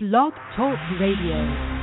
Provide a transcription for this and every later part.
Blog Talk Radio.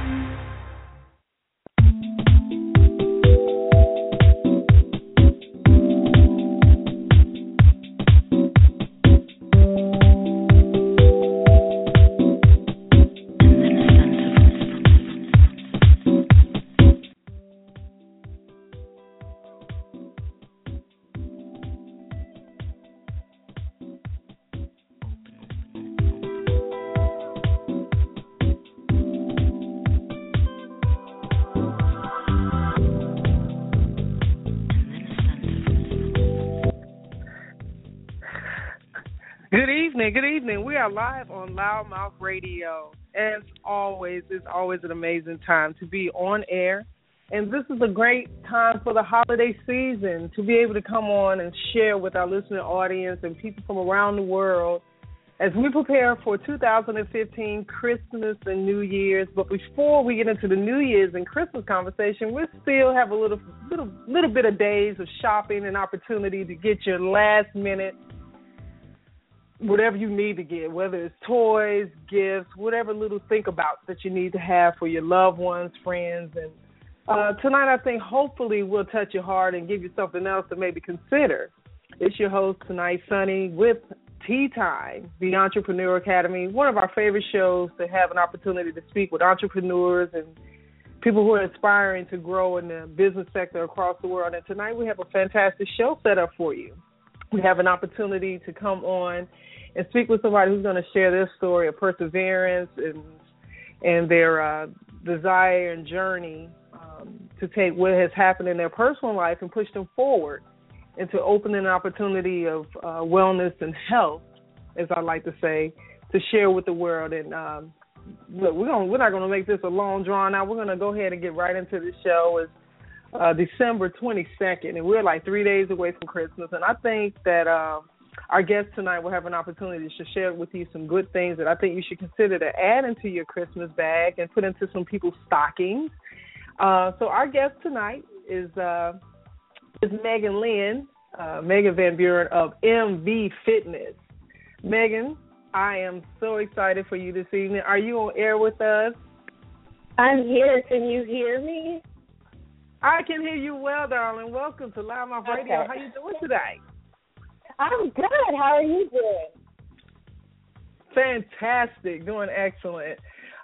Are live on Loudmouth Radio. As always, it's always an amazing time to be on air. And this is a great time for the holiday season to be able to come on and share with our listening audience and people from around the world as we prepare for 2015 Christmas and New Year's. But before we get into the New Year's and Christmas conversation, we still have a little little little bit of days of shopping and opportunity to get your last minute whatever you need to get, whether it's toys, gifts, whatever little think about that you need to have for your loved ones, friends, and uh, tonight I think hopefully we'll touch your heart and give you something else to maybe consider. It's your host tonight, Sunny, with Tea Time, the Entrepreneur Academy, one of our favorite shows to have an opportunity to speak with entrepreneurs and people who are aspiring to grow in the business sector across the world. And tonight we have a fantastic show set up for you. We have an opportunity to come on and speak with somebody who's going to share their story of perseverance and and their uh, desire and journey um, to take what has happened in their personal life and push them forward into opening an opportunity of uh, wellness and health, as I like to say, to share with the world. And um, look, we're going we're not going to make this a long drawn out. We're going to go ahead and get right into the show. It's uh, December 22nd, and we're like three days away from Christmas. And I think that. Uh, our guest tonight will have an opportunity to share with you some good things that I think you should consider to add into your Christmas bag and put into some people's stockings. Uh, so our guest tonight is uh, is Megan Lynn, uh, Megan Van Buren of MV Fitness. Megan, I am so excited for you this evening. Are you on air with us? I'm here. Can you hear me? I can hear you well, darling. Welcome to Loudmouth Radio. Okay. How you doing today? I'm good. How are you doing? Fantastic, doing excellent.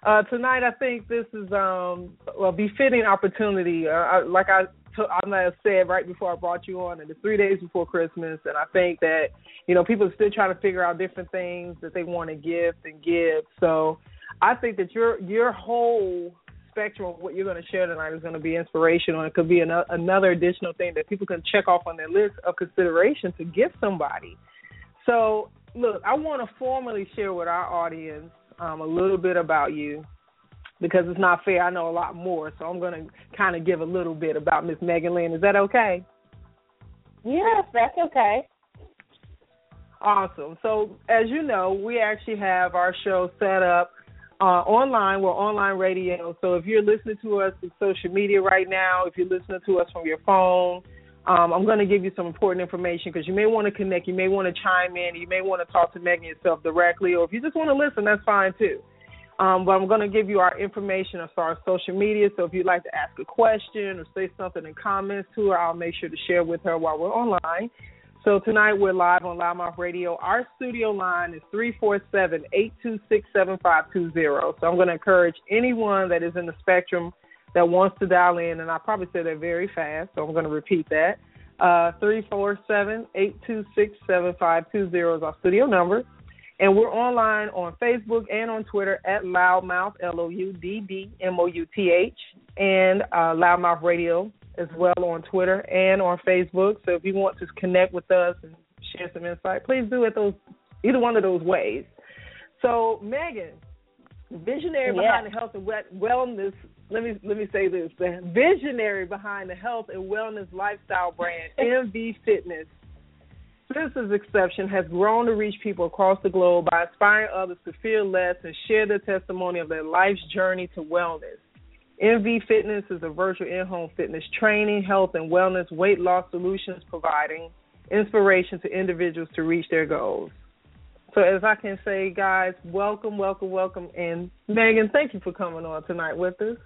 Uh, tonight, I think this is um, well befitting opportunity. Uh, I, like I, t- I said right before I brought you on, and it's three days before Christmas, and I think that you know people are still trying to figure out different things that they want to gift and give. So, I think that your your whole spectrum of what you're going to share tonight is going to be inspirational. It could be an- another additional thing that people can check off on their list of consideration to give somebody. So, look, I want to formally share with our audience um, a little bit about you because it's not fair. I know a lot more, so I'm going to kind of give a little bit about Miss Megan Lynn. Is that okay? Yes, that's okay. Awesome. So, as you know, we actually have our show set up uh, online. We're online radio. So, if you're listening to us through social media right now, if you're listening to us from your phone, um, I'm going to give you some important information because you may want to connect. You may want to chime in. You may want to talk to Megan yourself directly, or if you just want to listen, that's fine too. Um, but I'm going to give you our information as far as social media. So if you'd like to ask a question or say something in comments to her, I'll make sure to share with her while we're online. So tonight we're live on Loudmouth Radio. Our studio line is 347-826-7520. So I'm going to encourage anyone that is in the spectrum that wants to dial in, and I probably said that very fast, so I'm going to repeat that. Uh, 347-826-7520 is our studio number. And we're online on Facebook and on Twitter at Loudmouth, L-O-U-D-D-M-O-U-T-H, and uh, Loudmouth Radio as well on Twitter and on Facebook. So if you want to connect with us and share some insight, please do it those either one of those ways. So Megan, visionary Yeah. behind the health and wellness. Let me let me say this: the visionary behind the health and wellness lifestyle brand MV Fitness. Since its exception, has grown to reach people across the globe by inspiring others to fear less and share their testimony of their life's journey to wellness. MV Fitness is a virtual in-home fitness training, health and wellness, weight loss solutions providing inspiration to individuals to reach their goals. So as I can say, guys, welcome, welcome, welcome, and Megan, thank you for coming on tonight with us.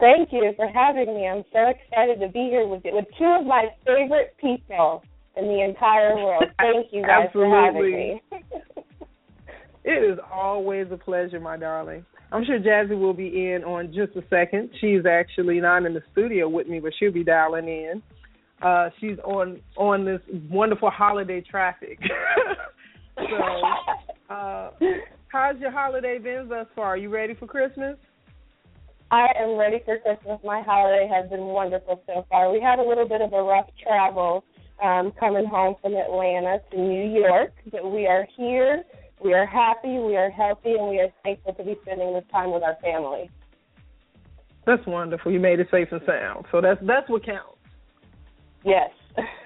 Thank you for having me. I'm so excited to be here with you, with two of my favorite people in the entire world. Thank you guys Absolutely. for having me. it is always a pleasure, my darling. I'm sure Jazzy will be in on just a second. She's actually not in the studio with me, but she'll be dialing in. Uh, she's on on this wonderful holiday traffic. so, uh, how's your holiday been thus far? Are you ready for Christmas? I am ready for Christmas. My holiday has been wonderful so far. We had a little bit of a rough travel um, coming home from Atlanta to New York, but we are here. We are happy, we are healthy, and we are thankful to be spending this time with our family. That's wonderful. You made it safe and sound. So that's that's what counts. Yes.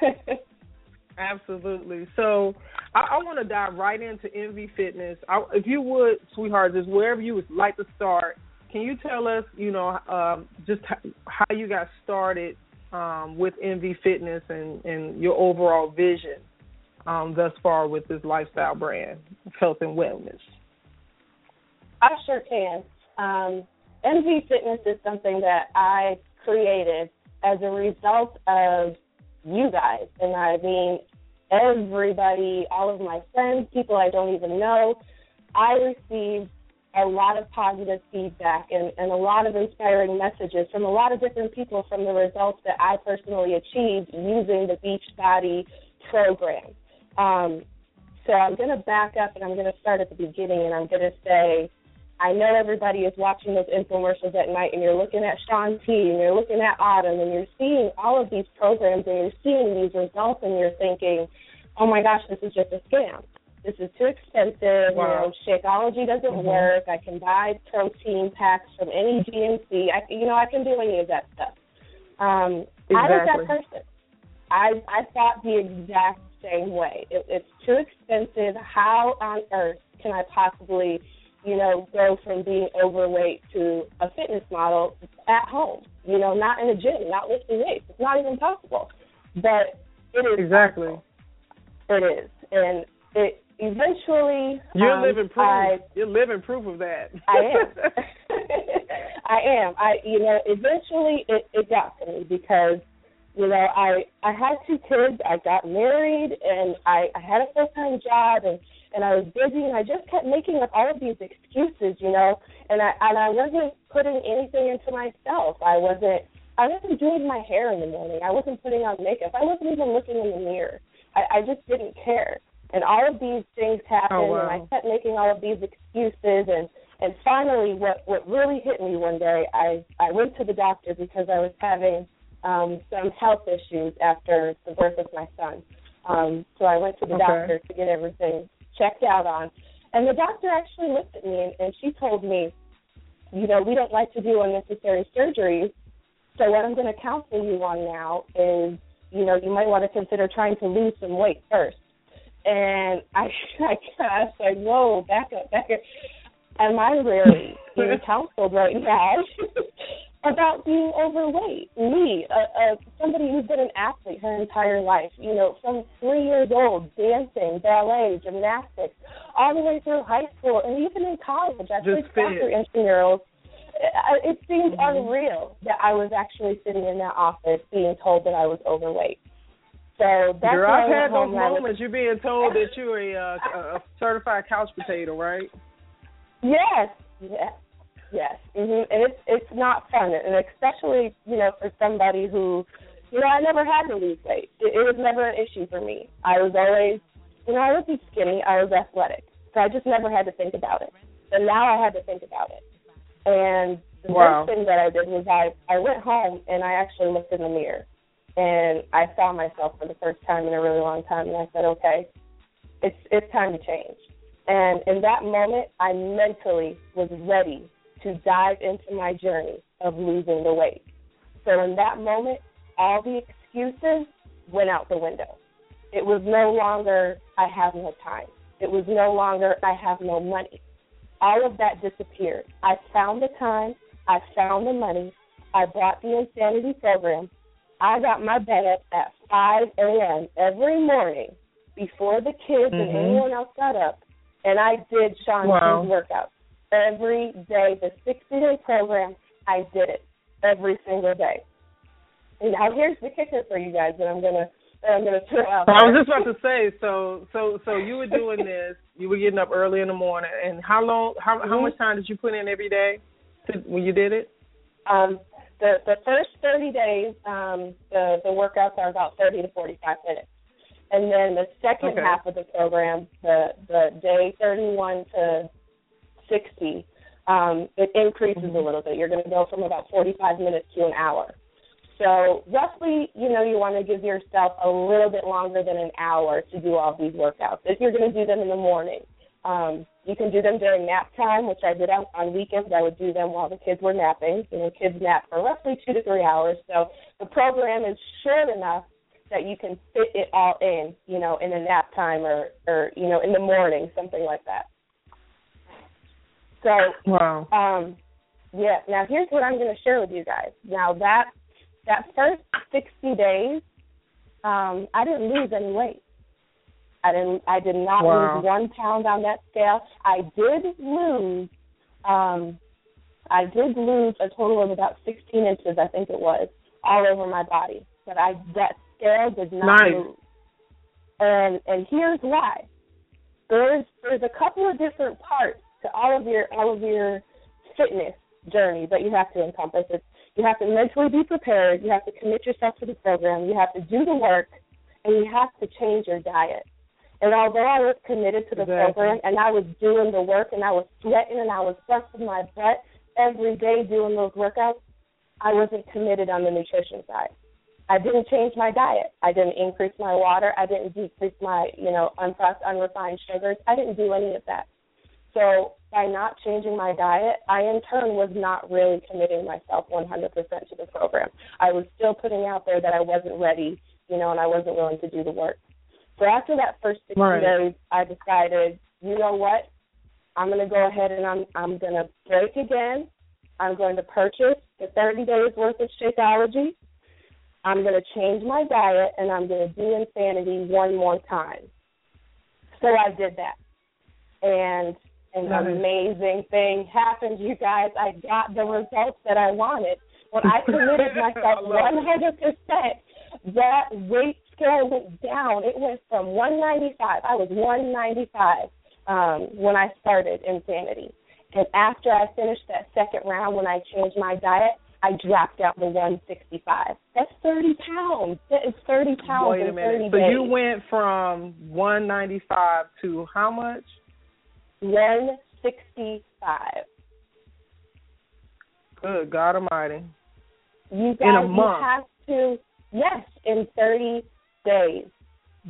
Absolutely. So I, I want to dive right into MV Fitness. I, if you would, sweetheart, just wherever you would like to start, can you tell us, you know, um, just how you got started um, with MV Fitness and, and your overall vision um, thus far with this lifestyle brand, health and wellness? I sure can. Um, MV Fitness is something that I created as a result of you guys. And I mean, everybody, all of my friends, people I don't even know, I received a lot of positive feedback and, and a lot of inspiring messages from a lot of different people from the results that I personally achieved using the Beachbody program. Um, so I'm going to back up and I'm going to start at the beginning and I'm going to say, I know everybody is watching those infomercials at night and you're looking at Shaun T and you're looking at Autumn and you're seeing all of these programs and you're seeing these results and you're thinking, oh my gosh, this is just a scam. This is too expensive. Wow. You know, Shakeology doesn't Mhm. work. I can buy protein packs from any GNC. I, you know, I can do any of that stuff. Um, I was that person. I I thought the exact same way. It, it's too expensive. How on earth can I possibly, you know, go from being overweight to a fitness model at home? You know, not in a gym, not lifting weights. It's not even possible. But it is Exactly. possible. It is, and it eventually. You're um, living proof. I, You're living proof of that. I am. I am. I you know, eventually it, it got to me because, you know, I I had two kids, I got married and I, I had a full time job and, and I was busy and I just kept making up all of these excuses, you know, and I and I wasn't putting anything into myself. I wasn't I wasn't doing my hair in the morning. I wasn't putting on makeup. I wasn't even looking in the mirror. I, I just didn't care. And all of these things oh, happened Oh, wow. and I kept making all of these excuses and and finally, what what really hit me one day, I I went to the doctor because I was having um, some health issues after the birth of my son. Um, so I went to the Okay. doctor to get everything checked out on, and the doctor actually looked at me and, and she told me, you know, we don't like to do unnecessary surgeries. So what I'm going to counsel you on now is, you know, you might want to consider trying to lose some weight first. And I, I, I was like, whoa, back up, back up. Am I really being counseled right now about being overweight? Me, uh, uh, somebody who's been an athlete her entire life, you know, from three years old, dancing, ballet, gymnastics, all the way through high school, and even in college. I played fit. soccer intramurals. It seemed Mhm. unreal that I was actually sitting in that office being told that I was overweight. So that's Girl, I I've had those and I was- moments. You're being told that you're a, uh, a certified couch potato, right? Yes, yes, yes. hmm And it's it's not fun, and especially you know for somebody who, you know, I never had to lose weight. It, it was never an issue for me. I was always, you know, I wasn't skinny. I was athletic, so I just never had to think about it. But now I had to think about it. And the Wow. first thing that I did was I I went home and I actually looked in the mirror, and I saw myself for the first time in a really long time, and I said, okay, it's it's time to change. And in that moment, I mentally was ready to dive into my journey of losing the weight. So in that moment, all the excuses went out the window. It was no longer, I have no time. It was no longer, I have no money. All of that disappeared. I found the time, I found the money, I bought the Insanity program. I got my bed up at 5 a.m. every morning before the kids mm-hmm. and anyone else got up, and I did Shaun wow. workouts every day. The 60 day program, I did it every single day. And now here's the kicker for you guys that I'm gonna that I'm gonna throw out. I was just about to say, so so so you were doing this, you were getting up early in the morning, and how long? How how mm-hmm. much time did you put in every day to, when you did it? Um, the the first 30 days, um, the the workouts are about 30 to 45 minutes, and then the second okay. half of the program, the the day 31 to 60, um, it increases mm-hmm. a little bit. You're going to go from about 45 minutes to an hour. So roughly, you know, you want to give yourself a little bit longer than an hour to do all these workouts. If you're going to do them in the morning, um, you can do them during nap time, which I did on, on weekends. I would do them while the kids were napping. You know, kids nap for roughly two to three hours. So the program is short enough that you can fit it all in, you know, in a nap time or, or you know, in the morning, something like that. So, wow. Um, yeah. Now here's what I'm going to share with you guys. Now that that first 60 days, um, I didn't lose any weight. I didn't. I did not wow. lose one pound on that scale. I did lose. Um, I did lose a total of about 16 inches, I think it was, all over my body. But I that scale did not nice. move. And and here's why. There's there's a couple of different parts to all of your all of your fitness journey that you have to encompass. It's you have to mentally be prepared. You have to commit yourself to the program. You have to do the work, and you have to change your diet. And although I was committed to the exactly. program and I was doing the work and I was sweating and I was busting my butt every day doing those workouts, I wasn't committed on the nutrition side. I didn't change my diet. I didn't increase my water. I didn't decrease my, you know, unprocessed, unrefined sugars. I didn't do any of that. So by not changing my diet, I in turn was not really committing myself 100% to the program. I was still putting out there that I wasn't ready, you know, and I wasn't willing to do the work. So after that first 60 right. days, I decided, you know what? I'm going to go ahead and I'm I'm going to break again. I'm going to purchase the 30 days worth of Shakeology. I'm going to change my diet and I'm going to do Insanity one more time. So I did that. And an amazing thing happened, you guys. I got the results that I wanted. When I committed myself 100%, that weight scale went down. It went from 195. I was 195 um, when I started Insanity. And after I finished that second round, when I changed my diet, I dropped out to 165. That's 30 pounds. That is 30 pounds Wait a in minute. 30 so days. you went from 195 to how much? 165. Good God Almighty. You guys, in a you month. have to, yes, in 30 days,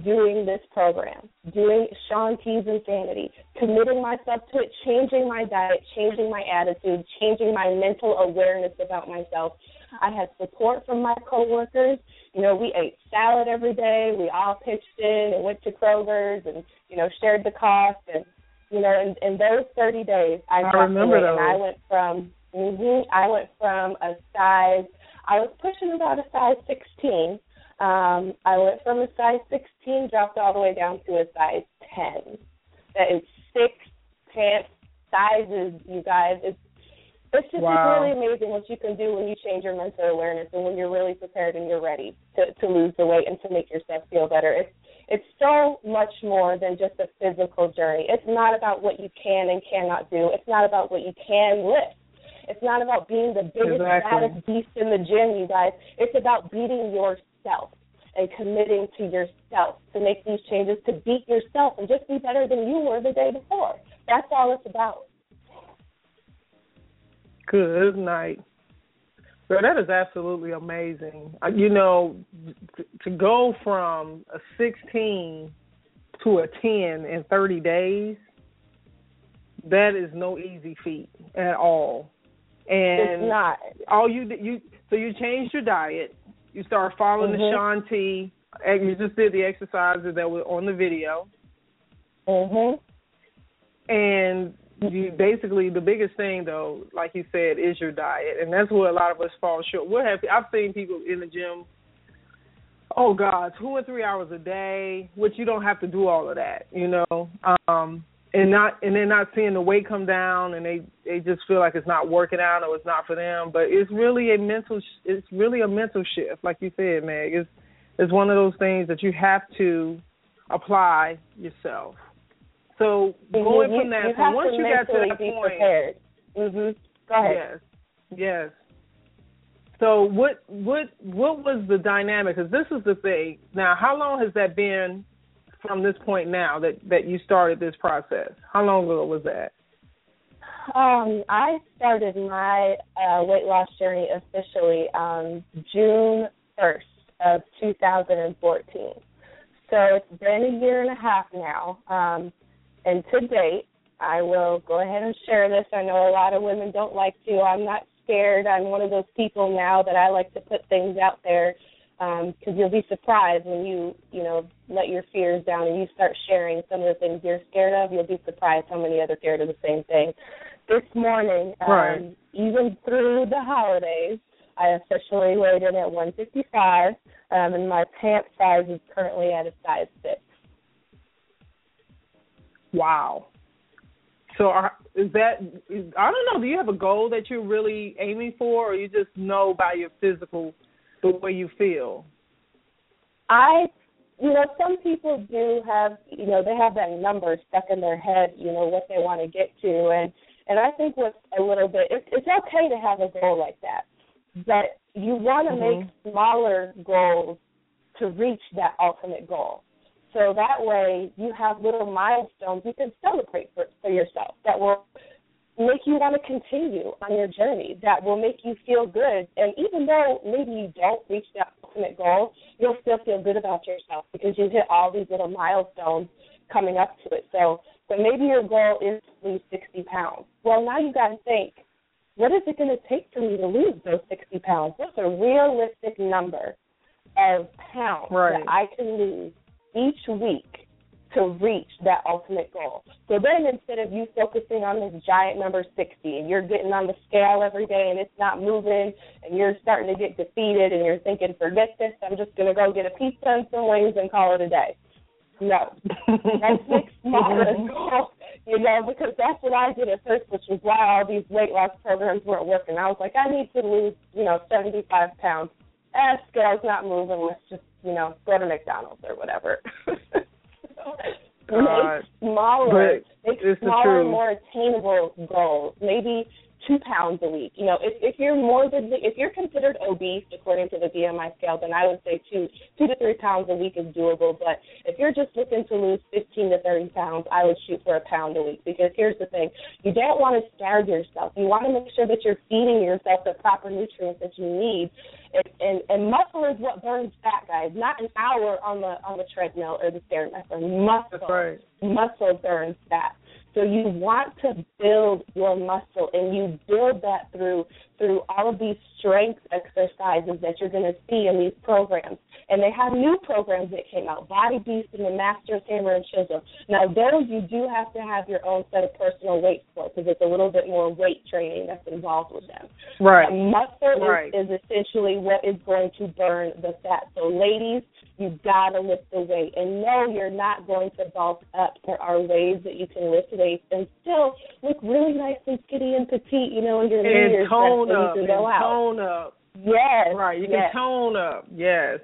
doing this program, doing Shaun T's Insanity, committing myself to it, changing my diet, changing my attitude, changing my mental awareness about myself. I had support from my coworkers. You know, we ate salad every day. We all pitched in and went to Kroger's and, you know, shared the cost. And, you know, in, in those 30 days, I, I remember those. I went from, mm-hmm, I went from a size, I was pushing about a size 16 um, I went from a size 16, dropped all the way down to a size 10. That is six pants sizes, you guys. It's it's just wow. really amazing what you can do when you change your mental awareness and when you're really prepared and you're ready to to lose the weight and to make yourself feel better. It's it's so much more than just a physical journey. It's not about what you can and cannot do. It's not about what you can lift. It's not about being the biggest, exactly. baddest beast in the gym, you guys. It's about beating yourself and committing to yourself to make these changes to beat yourself and just be better than you were the day before. That's all it's about. Good night. So that is absolutely amazing. Uh, you know, to, go from a 16 to a 10 in 30 days, that is no easy feat at all. And it's not. All you you so you changed your diet. You start following mm-hmm. the. And you just did the exercises that were on the video. Mhm. And you basically the biggest thing though, like you said, is your diet, and that's where a lot of us fall short. We're happy. I've seen people in the gym oh God, two or three hours a day, which you don't have to do all of that, you know. Um and not and they're not seeing the weight come down and they they just feel like it's not working out or it's not for them but it's really a mental it's really a mental shift like you said meg it's it's one of those things that you have to apply yourself so going you, from that you once you got to that point prepared. mhm go ahead yes yes so what what what was the dynamic because this is the thing now how long has that been from this point now that that you started this process? How long ago was that? Um, I started my uh, weight loss journey officially um, June first of 2014. So it's been a year and a half now. Um, and to date, I will go ahead and share this. I know a lot of women don't like to. I'm not scared. I'm one of those people now that I like to put things out there because um, you'll be surprised when you you know let your fears down and you start sharing some of the things you're scared of. You'll be surprised how many other scared of the same thing. This morning, um, right. even through the holidays, I officially weighed in at 155, um, and my pant size is currently at a size six. Wow. So are, is that is, I don't know. Do you have a goal that you're really aiming for, or you just know by your physical the way you feel? I, you know, some people do have, you know, they have that number stuck in their head, you know, what they want to get to, and and I think with a little bit, it's, it's okay to have a goal like that, but you want to mm-hmm. make smaller goals to reach that ultimate goal. So that way, you have little milestones you can celebrate for, for yourself that will make you want to continue on your journey, that will make you feel good. And even though maybe you don't reach that ultimate goal, you'll still feel good about yourself because you hit all these little milestones coming up to it. So, so maybe your goal is to lose 60 pounds. Well, now you got to think, what is it going to take for me to lose those 60 pounds? What's a realistic number of pounds right. that I can lose each week to reach that ultimate goal. So then instead of you focusing on this giant number 60 and you're getting on the scale every day and it's not moving and you're starting to get defeated and you're thinking, forget this, I'm just going to go get a pizza and some wings and call it a day. No. Let's make smaller goals, you know, because that's what I did at first, which was why all these weight loss programs weren't working. I was like, I need to lose, you know, 75 pounds. Eh, scale's not moving. Let's just, you know, go to McDonald's or whatever. make smaller, make smaller, more attainable goals. Maybe two pounds a week. You know, if if you're more than if you're considered obese according to the BMI scale, then I would say two two to three pounds a week is doable. But if you're just looking to lose fifteen to thirty pounds, I would shoot for a pound a week because here's the thing: you don't want to starve yourself. You want to make sure that you're feeding yourself the proper nutrients that you need. And, and and muscle is what burns fat, guys. Not an hour on the on the treadmill or the stairmaster. Muscle, right. muscle burns fat. So you want to build your muscle, and you build that through through all of these strength exercises that you're going to see in these programs. And they have new programs that came out, Body Beast and the Masters Hammer and Chisel. Now those you do have to have your own set of personal weights for because it's a little bit more weight training that's involved with them. Right. But muscle right. is, is essentially what is going to burn the fat. So ladies, you gotta lift the weight. And no, you're not going to bulk up. There are ways that you can lift weights and still look really nice and skinny and petite, you know, in your and Year's tone up, you can go out. tone up. Yes. Right. You yes. can tone up. Yes.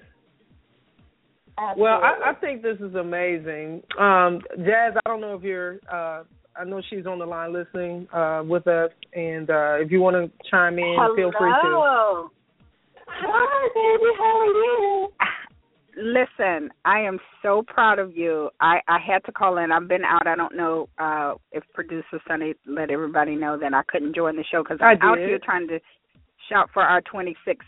Absolutely. Well, I, I think this is amazing. Um, Jazz, I don't know if you're uh I know she's on the line listening uh with us and uh if you want to chime in, Hello. feel free to. Hi, baby. How are you? Listen, I am so proud of you. I I had to call in. I've been out. I don't know uh if producer Sunny let everybody know that I couldn't join the show because I'm out here trying to shout for our 26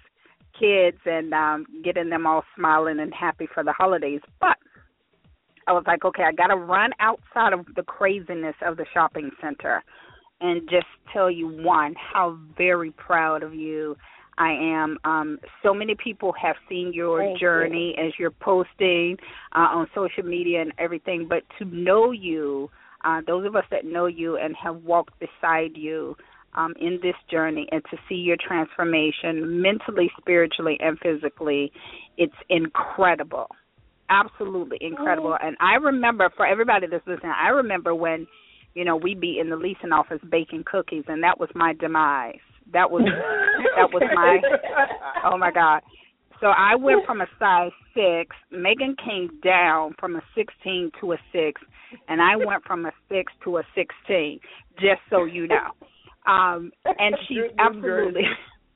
kids and um getting them all smiling and happy for the holidays. But I was like, okay, I got to run outside of the craziness of the shopping center and just tell you one how very proud of you I am. Um, so many people have seen your Thank journey as you're posting uh, on social media and everything, but to know you, uh, those of us that know you and have walked beside you, um, in this journey and to see your transformation mentally, spiritually, and physically. It's incredible. Absolutely incredible. And I remember, for everybody that's listening, I remember when, you know, we'd be in the leasing office baking cookies, and that was my demise. That was that was my oh my god. So I went from a size six. Megan came down from a sixteen to a six, and I went from a six to a sixteen. Just so you know. Um, and she's absolutely.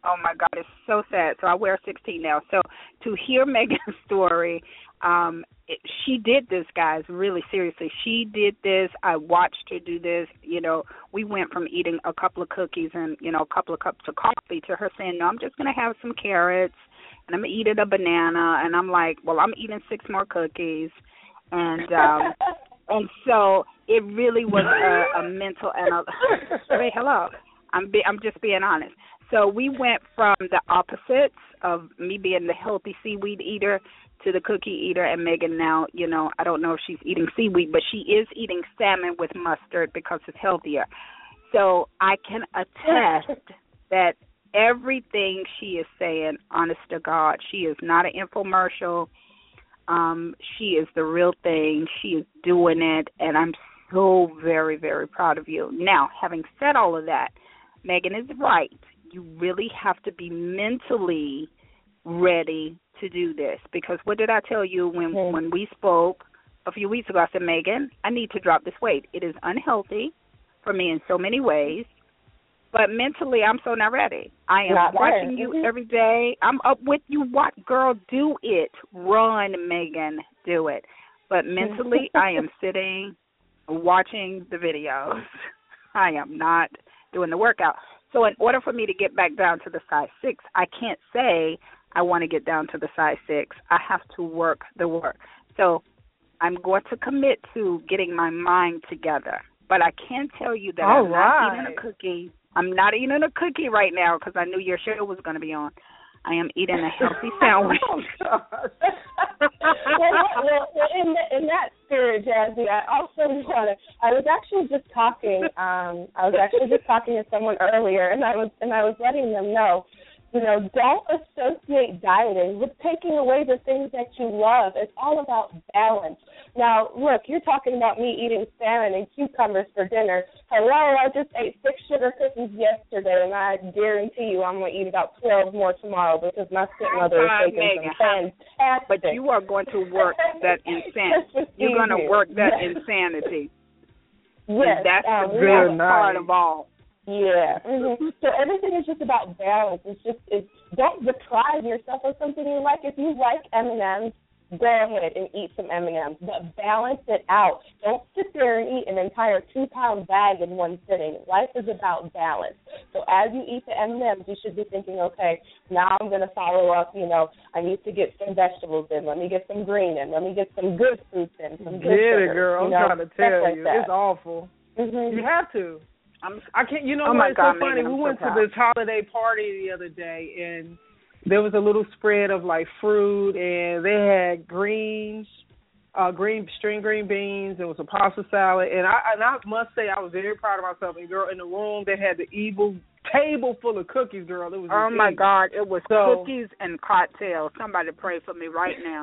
Oh my God, it's so sad. So I wear 16 now. So to hear Megan's story, um, it, she did this, guys. Really seriously, she did this. I watched her do this. You know, we went from eating a couple of cookies and you know a couple of cups of coffee to her saying, "No, I'm just gonna have some carrots and I'm eating a banana." And I'm like, "Well, I'm eating six more cookies," and um, and so it really was a, a mental and a. Hey, hello. I'm be, I'm just being honest. So we went from the opposites of me being the healthy seaweed eater to the cookie eater and Megan now, you know, I don't know if she's eating seaweed, but she is eating salmon with mustard because it's healthier. So I can attest that everything she is saying, honest to God, she is not an infomercial. Um, she is the real thing. She is doing it and I'm so very, very proud of you. Now, having said all of that, Megan is right. You really have to be mentally ready to do this because what did I tell you when mm-hmm. when we spoke a few weeks ago? I said, Megan, I need to drop this weight. It is unhealthy for me in so many ways, but mentally, I'm so not ready. I am not watching you mm-hmm. every day. I'm up with you. What girl? Do it. Run, Megan. Do it. But mentally, I am sitting watching the videos. I am not doing the workout. So in order for me to get back down to the size six, I can't say I want to get down to the size six. I have to work the work. So I'm going to commit to getting my mind together. But I can tell you that All I'm right. not eating a cookie. I'm not eating a cookie right now because I knew your show was going to be on. I am eating a healthy sandwich. oh, well, well, well, in, the, in that spirit, Jazzy, I also want to. I was actually just talking. Um, I was actually just talking to someone earlier, and I was and I was letting them know you know, don't associate dieting with taking away the things that you love. It's all about balance. Now, look, you're talking about me eating salmon and cucumbers for dinner. Hello, I just ate six sugar cookies yesterday, and I guarantee you I'm going to eat about 12 more tomorrow because my stepmother is making some fantastic. But you are going to work that insanity. You're going to work that insanity. Yes, and that's um, the best part of all. Yeah. Mm-hmm. So everything is just about balance. It's just it's don't deprive yourself of something you like. If you like M and M's, go ahead and eat some M and M's, but balance it out. Don't sit there and eat an entire two pound bag in one sitting. Life is about balance. So as you eat the M and M's, you should be thinking, okay, now I'm going to follow up. You know, I need to get some vegetables in. Let me get some green in. Let me get some good fruits in. Some good Get sugar, it, girl. You know, I'm trying to tell like you, that. it's awful. Mm-hmm. You have to. I'm, I can't. You know Oh what? It's God, so funny. We so went proud. to this holiday party the other day, and there was a little spread of like fruit, and they had greens, uh, green string green beans. There was a pasta salad, and I and I must say I was very proud of myself. And girl, in the room they had the evil table full of cookies. Girl, it was. oh my. God! It was So- cookies and cocktails. Somebody pray for me right now.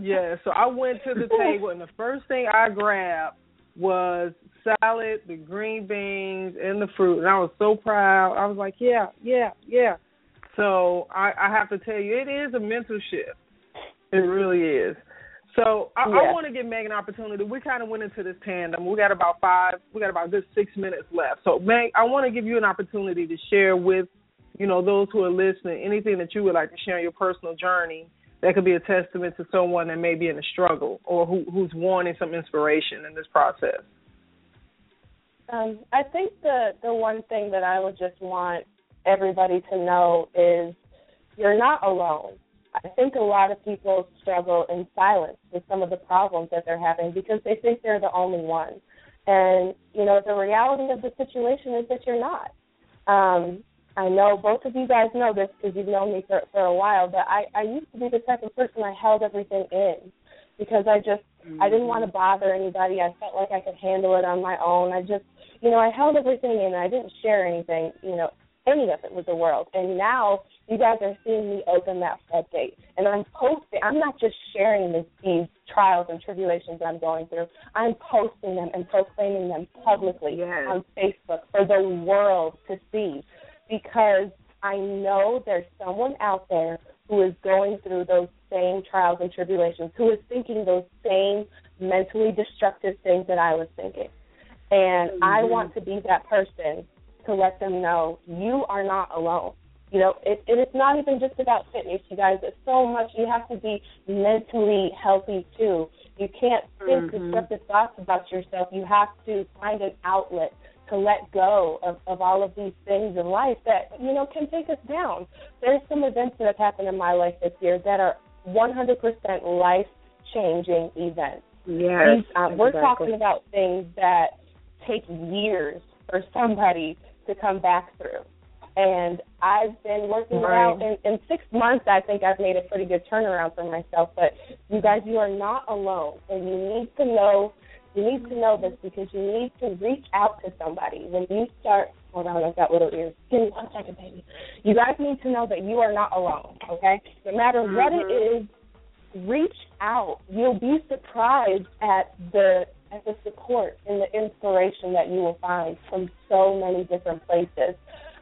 Yeah, so I went to the table, and the first thing I grabbed was salad, the green beans, and the fruit, and I was so proud. I was like, yeah, yeah, yeah. So I, I have to tell you, it is a mental shift. It really is. So I, I want to give Meg an opportunity. We kind of went into this tandem. We got about five. We got about good six minutes left. So Meg, I want to give you an opportunity to share with, you know, those who are listening, anything that you would like to share on your personal journey that could be a testament to someone that may be in a struggle or who, who's wanting some inspiration in this process. Um, I think the the one thing that I would just want everybody to know is you're not alone. I think a lot of people struggle in silence with some of the problems that they're having because they think they're the only one. And you know, the reality of the situation is that you're not. Um, I know both of you guys know this because you've known me for for a while, but I I used to be the type of person I held everything in because I just I didn't want to bother anybody. I felt like I could handle it on my own. I just, you know, I held everything in. And I didn't share anything, you know, any of it with the world. And now you guys are seeing me open that floodgate. And I'm posting, I'm not just sharing this, these trials and tribulations I'm going through. I'm posting them and proclaiming them publicly yes. on Facebook for the world to see because I know there's someone out there who is going through those same trials and tribulations, who is thinking those same mentally destructive things that I was thinking. And mm-hmm. I want to be that person to let them know you are not alone. You know, it, and it's not even just about fitness, you guys. It's so much. You have to be mentally healthy too. You can't think mm-hmm. destructive thoughts about yourself. You have to find an outlet to let go of, of all of these things in life that, you know, can take us down. There's some events that have happened in my life this year that are 100% life changing events. Yes. Um, we're talking about things that take years for somebody to come back through. And I've been working right. out in, in six months. I think I've made a pretty good turnaround for myself. But you guys, you are not alone, and you need to know. You need to know this because you need to reach out to somebody when you start. Hold on, I've got little ears. Give me one second, baby. You guys need to know that you are not alone. Okay, no matter mm-hmm. what it mm-hmm. reach out. You'll be surprised at the at the support and the inspiration that you will find from so many different places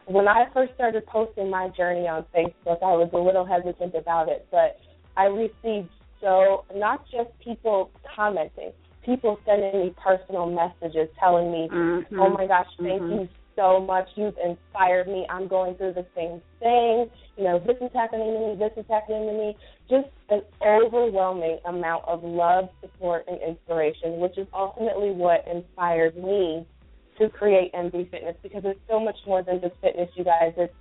when I first started posting my journey on Facebook, I was a little hesitant about it, but I received so not just people commenting, people sending me personal messages telling me, mm-hmm. "Oh my gosh, thank mm-hmm. you so much. You've inspired me. I'm going through the same thing. You know, this is happening to me. This is happening to me." Just an overwhelming amount of love, support, and inspiration, which is ultimately what inspired me to create MV Fitness because it's so much more than just fitness, you guys. It's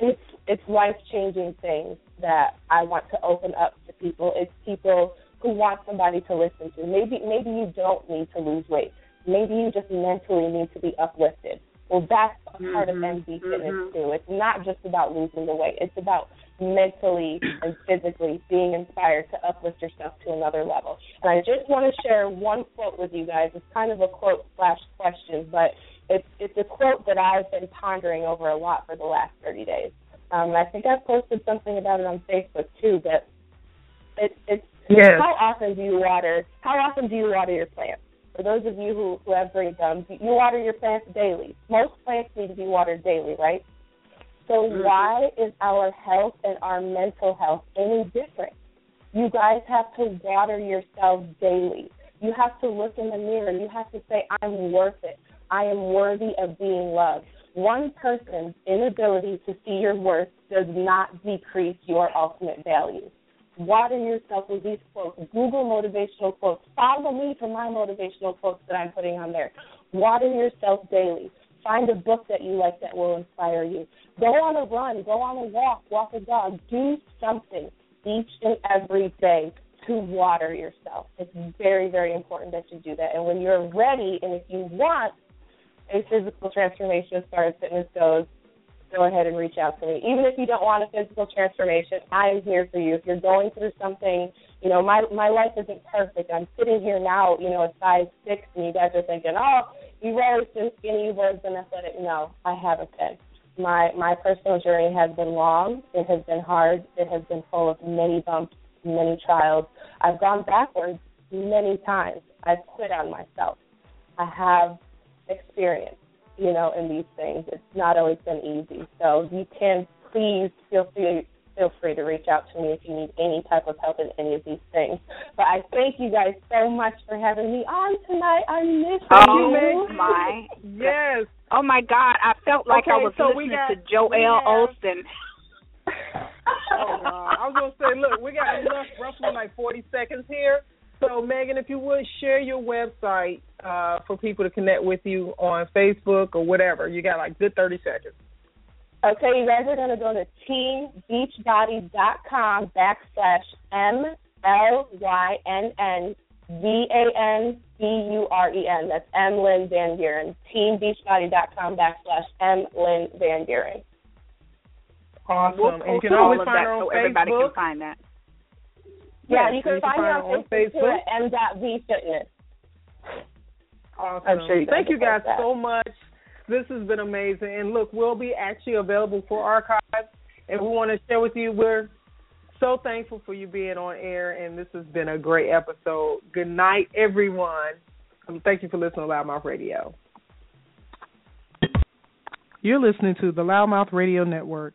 it's it's life changing things that I want to open up to people. It's people who want somebody to listen to. Maybe maybe you don't need to lose weight. Maybe you just mentally need to be uplifted. Well, that's a part mm-hmm. of MV Fitness mm-hmm. too. It's not just about losing the weight. It's about mentally and physically being inspired to uplift yourself to another level. And I just want to share one quote with you guys. It's kind of a quote slash question, but it's it's a quote that I've been pondering over a lot for the last 30 days. Um, I think I've posted something about it on Facebook too. But it, it's yes. how often do you water? How often do you water your plants? For those of you who, who have great thumbs, you water your plants daily. Most plants need to be watered daily, right? So mm-hmm. why is our health and our mental health any different? You guys have to water yourself daily. You have to look in the mirror. You have to say, I'm worth it. I am worthy of being loved. One person's inability to see your worth does not decrease your ultimate value. Water yourself with these quotes. Google motivational quotes. Follow me for my motivational quotes that I'm putting on there. Water yourself daily. Find a book that you like that will inspire you. Go on a run, go on a walk, walk a dog. Do something each and every day to water yourself. It's very, very important that you do that. And when you're ready and if you want a physical transformation as far as fitness goes, go ahead and reach out to me. Even if you don't want a physical transformation, I am here for you. If you're going through something, you know, my my life isn't perfect. I'm sitting here now, you know, at size six, and you guys are thinking, oh, you've always skinny, you've always been athletic. No, I haven't been. My my personal journey has been long. It has been hard. It has been full of many bumps, many trials. I've gone backwards many times. I've quit on myself. I have experience you know, in these things. It's not always been easy. So you can please feel free feel free to reach out to me if you need any type of help in any of these things. But I thank you guys so much for having me on tonight. I miss oh, you. Oh my yes. Oh my God! I felt like okay, I was so listening got, to Joel Osteen. oh no! I was gonna say, look, we got enough, roughly like forty seconds here. So, Megan, if you would share your website uh, for people to connect with you on Facebook or whatever, you got like good 30 seconds. Okay, you guys are going to go to teambeachbody.com backslash M L Y N N V A N B U R E N. That's M Lynn Van Buren. Teambeachbody.com backslash M Lynn Van Buren. Awesome. And you can always find her on so Facebook. everybody can find that. Yeah, you can, you find, me on Facebook, Facebook. at M.V Fitness. Awesome. I'm sure you Thank you guys that. so much. This has been amazing. And look, we'll be actually available for archives, and we want to share with you. We're so thankful for you being on air, and this has been a great episode. Good night, everyone. Um, thank you for listening to Loudmouth Radio. You're listening to the Loudmouth Radio Network.